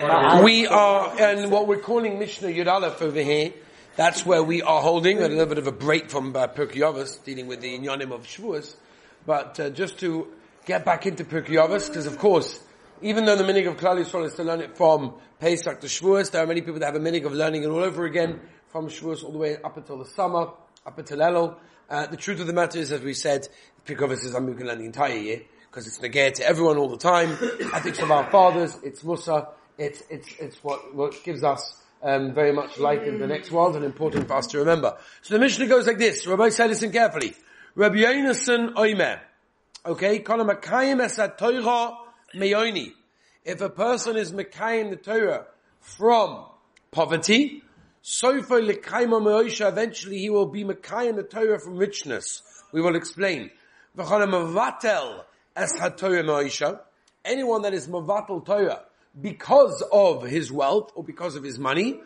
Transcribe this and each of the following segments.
We are, and what we're calling Mishnah Yud Aleph over here, that's where we are holding a little bit of a break from uh, dealing with the Inyanim of Shavuos. But uh, just to get back into Pirkei Avos, because of course, even though the minig of Klal Yisrael is to learn it from Pesach to Shavuos, there are many people that have a minig of learning it all over again, from Shavuos all the way up until the summer, up until Elul. Uh, the truth of the matter is, as we said, Pirkei Avos is I'm going to learn the entire year, because it's negate to everyone all the time. I think of our fathers, it's Mussar, it's, it's, it's what, what gives us um, very much light in the next world and important for us to remember. So the Mishnah goes like this. Rabbi say listen carefully. Rabbi Yonason Oimer. Okay, Makayim esat meyoni. If a person is Makayim the Torah from poverty, eventually he will be Makayim the Torah from richness. We will explain. Anyone that is Mavatal Torah, because of his wealth or because of his money,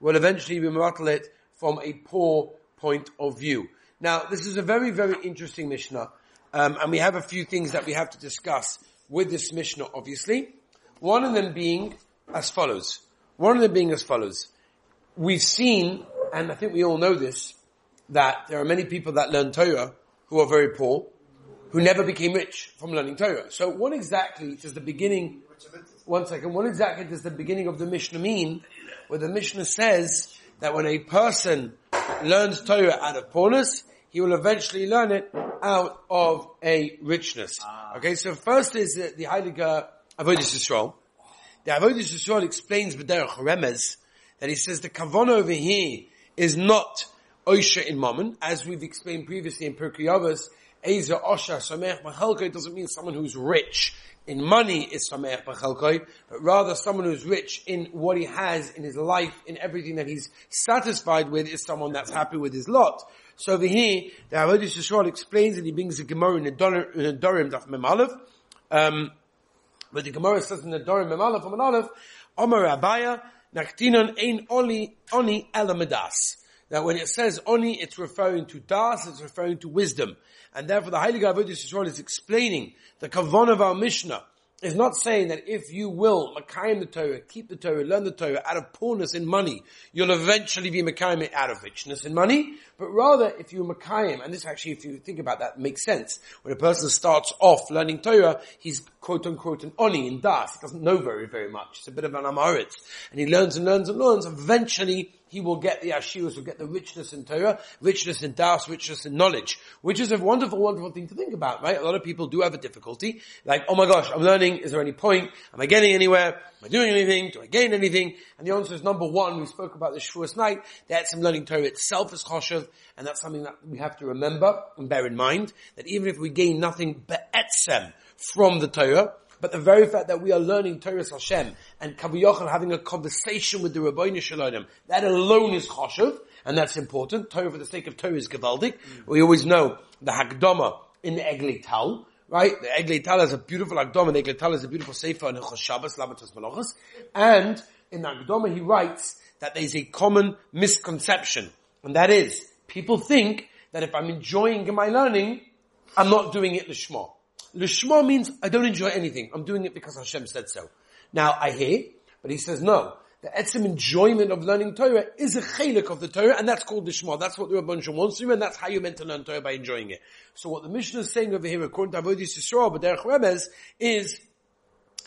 will eventually be it from a poor point of view. Now, this is a very, very interesting Mishnah, um, and we have a few things that we have to discuss with this Mishnah, obviously. One of them being as follows. One of them being as follows. We've seen, and I think we all know this, that there are many people that learn Torah who are very poor, who never became rich from learning Torah. So what exactly does the beginning, one second, what exactly does the beginning of the Mishnah mean? Where the Mishnah says that when a person learns Torah out of poorness, he will eventually learn it out of a richness. Ah. Okay, so first is the, the Heiliger Avodah Yisrael. The Avodah Yisrael explains B'derech Remez that he says the kavana over here is not Oisha in Mammon, as we've explained previously in Pirkei Avos, Eza Osha Samech B'chelkoi doesn't mean someone who's rich in money is Samech B'chelkoi, but rather someone who's rich in what he has in his life, in everything that he's satisfied with is someone that's happy with his lot. So over here, the Avodah Yisrael explains and he brings a Gemara in Nedarim Daf Mem Aleph, um, but the Gemara says in Nedarim Mem Aleph Aleph, Omer Abaye, Nachtinon Ein Oli, Oni Elamadas that when it says oni, it's referring to das, it's referring to wisdom. And therefore the Heilige Avodah Yisrael is explaining the kavon of our Mishnah. Is not saying that if you will Makayim the Torah, keep the Torah, learn the Torah out of poorness in money, you'll eventually be Makayim out of richness in money, but rather if you Makayim, and this actually if you think about that makes sense, when a person starts off learning Torah, he's quote unquote an Oni in Das, he doesn't know very, very much, it's a bit of an Amarit, and he learns and learns and learns, eventually he will get the Ashirus, will get the richness in Torah, richness in Das, richness in knowledge, which is a wonderful, wonderful thing to think about, right? A lot of people do have a difficulty, like, oh my gosh, I'm learning, is there any point? Am I getting anywhere? Am I doing anything? Do I gain anything? And the answer is number one, we spoke about this Shavuos night, that some learning Torah itself is choshev, and that's something that we have to remember and bear in mind, that even if we gain nothing be'etzem from the Torah, but the very fact that we are learning Torah Hashem and Kaviyachal having a conversation with the Rabbeinu Shalom, that alone is choshev, and that's important. Torah for the sake of Torah is gavaldik. Mm. We always know the Hagdama in the Eglei Tal, right? The Eglei Tal is a beautiful Hagdama, the Eglei Tal is a beautiful Sefer in Hilchos Lamatos and in the Hagdama he writes that there's a common misconception, and that is, people think that if I'm enjoying my learning, I'm not doing it lishma. Lishma means I don't enjoy anything. I'm doing it because Hashem said so. Now I hear, but he says no. The etzim enjoyment of learning Torah is a chalik of the Torah, and that's called Lishma. That's what the Rabban Shem wants to do, and that's how you're meant to learn Torah by enjoying it. So what the Mishnah is saying over here, according to Avodah Yisrael, but Derech Remez, is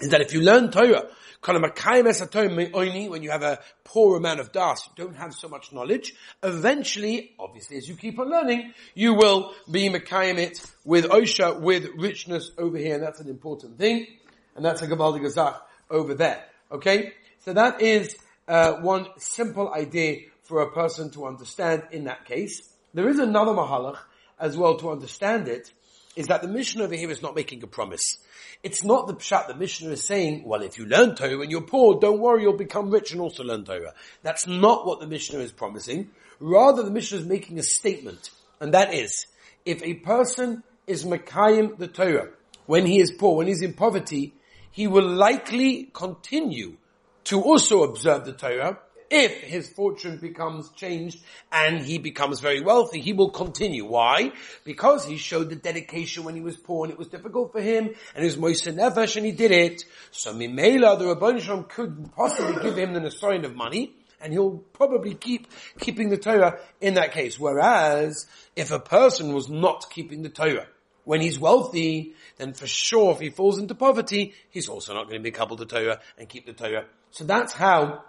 is that if you learn Torah, when you have a poor amount of das, you don't have so much knowledge, eventually, obviously as you keep on learning, you will be Mekayim it with Osha, with richness over here, and that's an important thing, and that's a Gabaldi Gazach over there. Okay? So that is uh, one simple idea for a person to understand in that case. There is another Mahalach as well to understand it, is that the Mishnah over here is not making a promise. It's not the pshat. The Mishnah is saying, well, if you learn Torah when you're poor, don't worry, you'll become rich and also learn Torah. That's not what the Mishnah is promising. Rather, the Mishnah is making a statement, and that is, if a person is Mekayim the Torah, when he is poor, when he's in poverty, he will likely continue to also observe the Torah, if his fortune becomes changed and he becomes very wealthy, he will continue. Why? Because he showed the dedication when he was poor and it was difficult for him and he was Nefesh and he did it. So Mimela, the Rabban could possibly give him the Nesoin of money and he'll probably keep keeping the Torah in that case. Whereas if a person was not keeping the Torah, when he's wealthy, then for sure if he falls into poverty, he's also not going to be coupled to Torah and keep the Torah. So that's how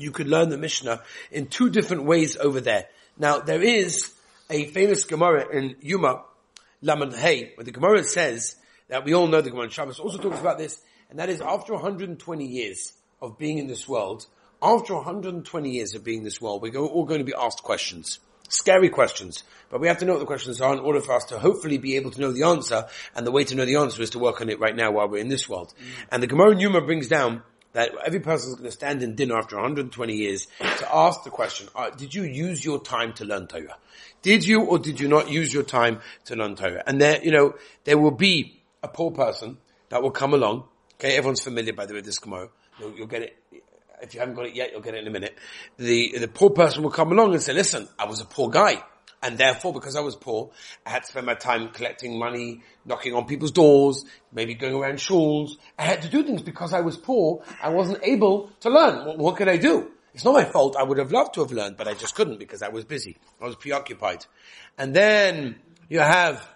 you could learn the Mishnah in two different ways over there. Now there is a famous Gemara in Yuma, Laman Hay, where the Gemara says that we all know the Gemara in Shabbos also talks about this, and that is after 120 years of being in this world, after 120 years of being in this world, we're all going to be asked questions. Scary questions. But we have to know what the questions are in order for us to hopefully be able to know the answer. And the way to know the answer is to work on it right now while we're in this world. Mm. And the Gemara and Yuma brings down that every person is going to stand in dinner after 120 years to ask the question, uh, did you use your time to learn Torah? Did you or did you not use your time to learn Torah? And there, you know, there will be a poor person that will come along. Okay, everyone's familiar by the way this Gemara. You'll, you'll get it if you haven't got it yet, you'll get it in a minute. The, the poor person will come along and say, listen, I was a poor guy. And therefore, because I was poor, I had to spend my time collecting money, knocking on people's doors, maybe going around schools. I had to do things because I was poor. I wasn't able to learn. What, what could I do? It's not my fault. I would have loved to have learned, but I just couldn't because I was busy. I was preoccupied. And then you have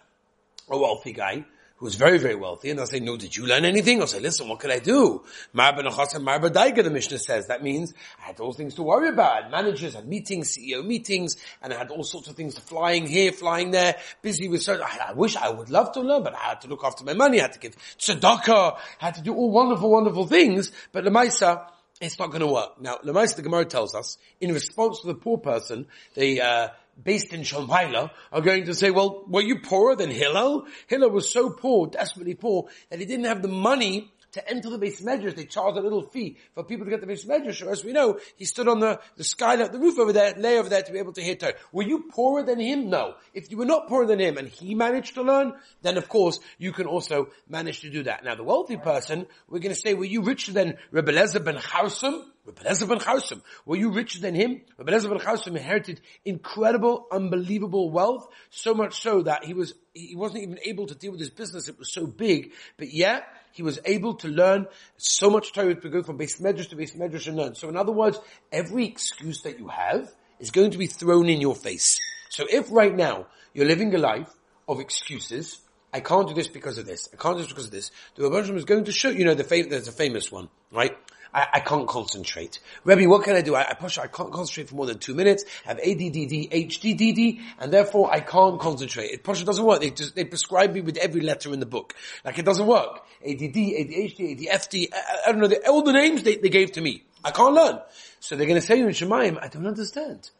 a wealthy guy who's very, very wealthy, and they'll say, no, did you learn anything? I'll say, listen, what could I do? Marba Daiga, the Mishnah says. That means I had all things to worry about. I had managers, had meetings, CEO meetings, and I had all sorts of things flying here, flying there, busy with certain, I, I wish I would love to learn, but I had to look after my money, I had to give tzedakah, I had to do all wonderful, wonderful things, but Lemaisa, it's not going to work. Now, Lemaisa, the Gemara tells us, in response to the poor person, the, uh, based in Shalmaila are going to say, well, were you poorer than Hillel? Hillel was so poor, desperately poor, that he didn't have the money to enter the beis medrash. They charged a little fee for people to get the beis medrash. So as we know, he stood on the, the skylight, the roof over there, lay over there to be able to hear Torah. Were you poorer than him? No. If you were not poorer than him and he managed to learn, then of course you can also manage to do that. Now the wealthy person, we're going to say, were you richer than Rebbe ben Charsum? Rebbe ben Charsum. Were you richer than him? Rebbe ben Charsum inherited incredible, unbelievable wealth, so much so that he was, he wasn't even able to deal with his business. It was so big, but yet, he was able to learn so much Torah to go from beis medrash to beis medrash and learn. So in other words, every excuse that you have is going to be thrown in your face. So if right now you're living a life of excuses, I can't do this because of this. I can't do this because of this. The Rebbe is going to show, you know, the fam- there's a famous one, right? I, I can't concentrate. Rebbe, what can I do? I, I push, I can't concentrate for more than two minutes. I have ADDD, HDDD, and therefore I can't concentrate. It Pasha doesn't work. They just, they prescribe me with every letter in the book. Like it doesn't work. ADD, ADHD, ADFD, I, I don't know, the, all the names they, they gave to me. I can't learn. So they're going to say you in Shemaim, I don't understand.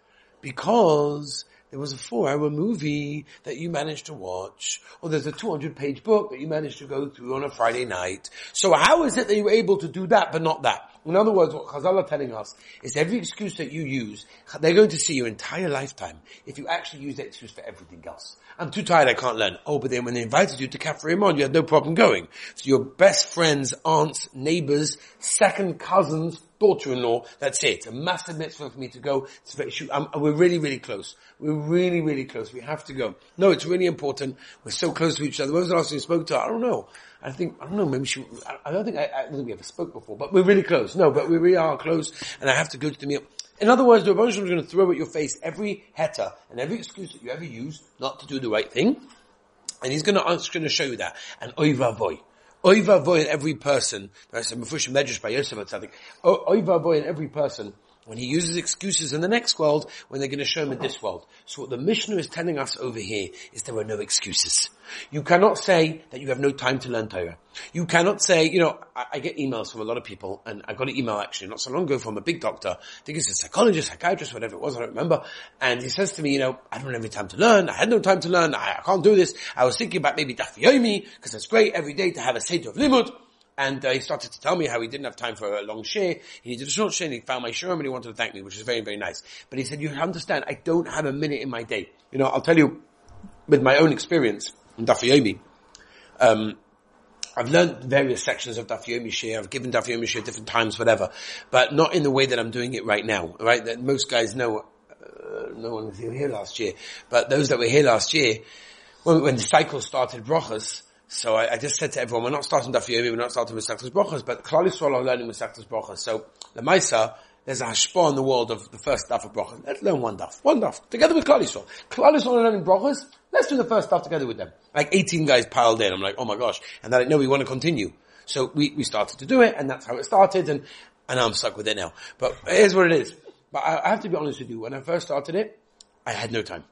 Because there was a four hour movie that you managed to watch, or there's a 200 page book that you managed to go through on a Friday night. So how is it that you were able to do that but not that? In other words, what Chazal are telling us is every excuse that you use, they're going to see your entire lifetime if you actually use that excuse for everything else. I'm too tired, I can't learn. Oh, but then when they invited you to Cafe you had no problem going. So your best friends, aunts, neighbors, second cousins, daughter-in-law, that's it. A massive mitzvah for me to go. We're really, really close. We're really, really close. We have to go. No, it's really important. We're so close to each other. When was the last time you spoke to her? I don't know. I think, I don't know, maybe she, I don't think, I, I don't think we ever spoke before, but we're really close. No, but we really are close, and I have to go to the meal. In other words, the Rebbe is going to throw at your face every heta and every excuse that you ever use not to do the right thing, and he's going to, going to show you that. And oiva voy. Oiva voy in every person, that's a Mefushim Medrash by Yosef or something. Oiva voy in every person when he uses excuses in the next world, when they're going to show him in this world. So what the Mishnah is telling us over here is there are no excuses. You cannot say that you have no time to learn Torah. You cannot say, you know, I, I, get emails from a lot of people, and I got an email actually not so long ago from a big doctor, I think it's a psychologist, psychiatrist, whatever it was, I don't remember, and he says to me, you know, I don't have any time to learn, I had no time to learn, I, I can't do this, I was thinking about maybe Daf Yomi, because it's great every day to have a Seder of Limud, and uh, he started to tell me how he didn't have time for a long share. He needed a short share and he found my shiur and he wanted to thank me, which is very, very nice. But he said, you understand, I don't have a minute in my day. You know, I'll tell you with my own experience in Daf Yomi, um, I've learned various sections of Daf Yomi I've given Daf Yomi at different times, whatever, but not in the way that I'm doing it right now, right? That most guys know, uh, no one was here last year, but those that were here last year, when, when the cycle started brachas, so I, I, just said to everyone, we're not starting Daf Yomi, we're not starting with Saktas brachas, but Klal Yisrael are learning with Saktas brachas. So, the Maisa, there's a hashpah in the world of the first daf of brachas. Let's learn one daf. One daf. Together with Klal Yisrael. Klal Yisrael are learning brachas. Let's do the first daf together with them. Like 18 guys piled in. I'm like, oh my gosh. And they're like, no, we want to continue. So we, we started to do it and that's how it started and, and I'm stuck with it now. But here's what it is. But I, I have to be honest with you. When I first started it, I had no time.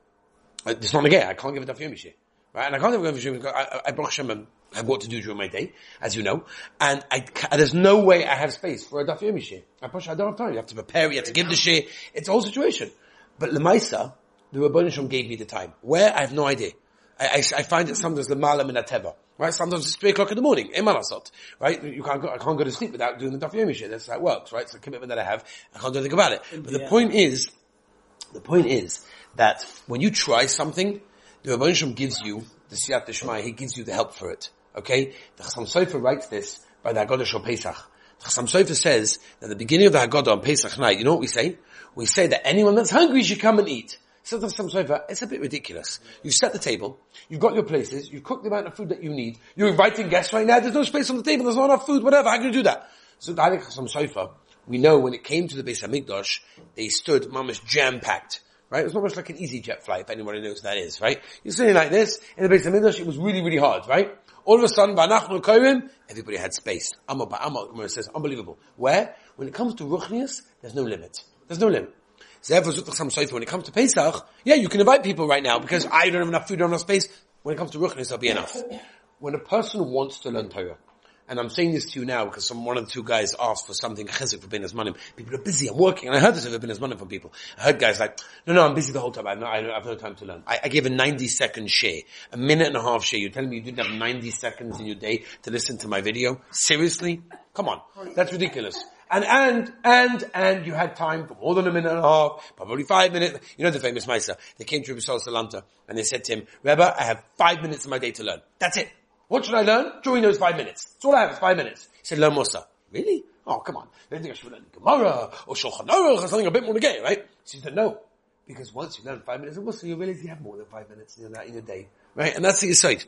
Uh, it's not again. I can't give it daf yomi Right? And I can't daf yomi because I, I, I Hashem, have what to do during my day, as you know, and I, there's no way I have space for a daf yomi shir. I push, I don't have time. You have to prepare, you have to give the shir. It's a whole situation. But Lemaisa, the Rabbanisham gave me the time. Where? I have no idea. I, I, I find it sometimes the malam in teva. Right? Sometimes it's three o'clock in the morning. Imanasot. Right? You can't go, I can't go to sleep without doing the daf yomi shir. That's how it works, right? It's a commitment that I have. I can't do anything about it. But the point is, the point is that when you try something, the Rabbanisham gives you the siyat deshmai, he gives you the help for it. Okay? The Chassam Sofer writes this by the Haggadah Shal Pesach. The Chassam Sofer says that at the beginning of the Haggadah on Pesach night, you know what we say? We say that anyone that's hungry should come and eat. So the Chassam Sofer, it's a bit ridiculous. You've set the table, you've got your places, you've cooked the amount of food that you need, you're inviting guests right now, there's no space on the table, there's not enough food, whatever, how can you do that? So the Chassam Sofer, we know when it came to the Beis HaMikdash, they stood mamish jam-packed right? It was almost like an easyJet flight, if anybody knows what that is, right? You're sitting like this, in the Beis HaMikdash, it was really, really hard, right? All of a sudden, everybody had space. Amma Amma says, unbelievable. Where? When it comes to Ruchnias, there's no limit. There's no limit. When it comes to Pesach, yeah, you can invite people right now because I don't have enough food, don't have enough space. When it comes to Ruchnias, there'll be enough. When a person wants to learn Torah, and I'm saying this to you now because some one of the two guys asked for something chesed for Bin Manim. People are busy, I'm working, and I heard this of Bin Manim from people. I heard guys like, no, no, I'm busy the whole time, I have no, I have no time to learn. I, I gave a 90 second share, a minute and a half share. You're telling me you didn't have 90 seconds in your day to listen to my video? Seriously? Come on. That's ridiculous. And, and, and, and you had time for more than a minute and a half, probably five minutes. You know the famous Maisa. They came to Rabbi Salanter and they said to him, Rebbe, I have five minutes of my day to learn. That's it. What should I learn? During those five minutes. That's all I have, is five minutes. He said, learn Mussar. Really? Oh, come on. I think I should learn Gemara or Shulchan Aruch or something a bit more to get, right? She said, no. Because once you learn five minutes of Mussar, you realize you have more than five minutes in your, in your day. Right? And that's the aside.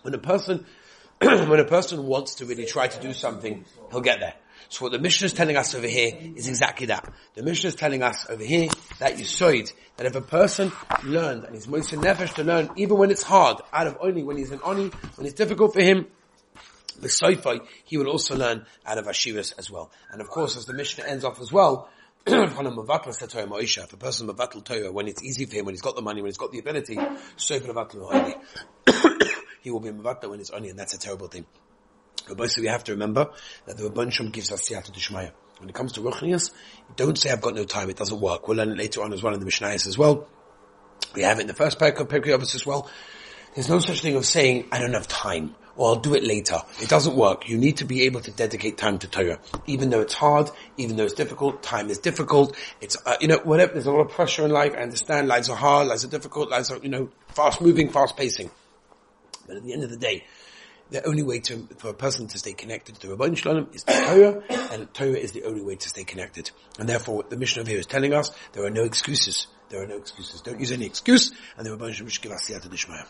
When a person, when a person wants to really try to do something, he'll get there. So what the Mishnah is telling us over here is exactly that. The Mishnah is telling us over here that you said that if a person learned and he's most nefesh to learn, even when it's hard, out of only when he's an oni, when it's difficult for him, the soifai, he will also learn out of Ashiras as well. And of course, as the Mishnah ends off as well, if a person mavatl Torah, when it's easy for him, when he's got the money, when he's got the ability, so he will be mavatl when it's only, and that's a terrible thing. But we have to remember that the Rabban gives us siyata d'shmaya. When it comes to ruchnias, don't say I've got no time, it doesn't work. We'll learn it later on as well in the Mishnayos as well. We have it in the first parak of Pirkei as well. There's no such thing of saying, I don't have time, or I'll do it later. It doesn't work. You need to be able to dedicate time to Torah. Even though it's hard, even though it's difficult, time is difficult. It's, uh, you know, whatever, there's a lot of pressure in life. I understand lives are hard, lives are difficult, lives are, you know, fast moving, fast pacing. But at the end of the day, the only way to, for a person to stay connected to Ribbono Shel Olam is the Torah, and Torah is the only way to stay connected. And therefore, the Mishnah of here is telling us there are no excuses. There are no excuses. Don't use any excuse, and the Ribbono Shel Olam should give us the Adonishmaya.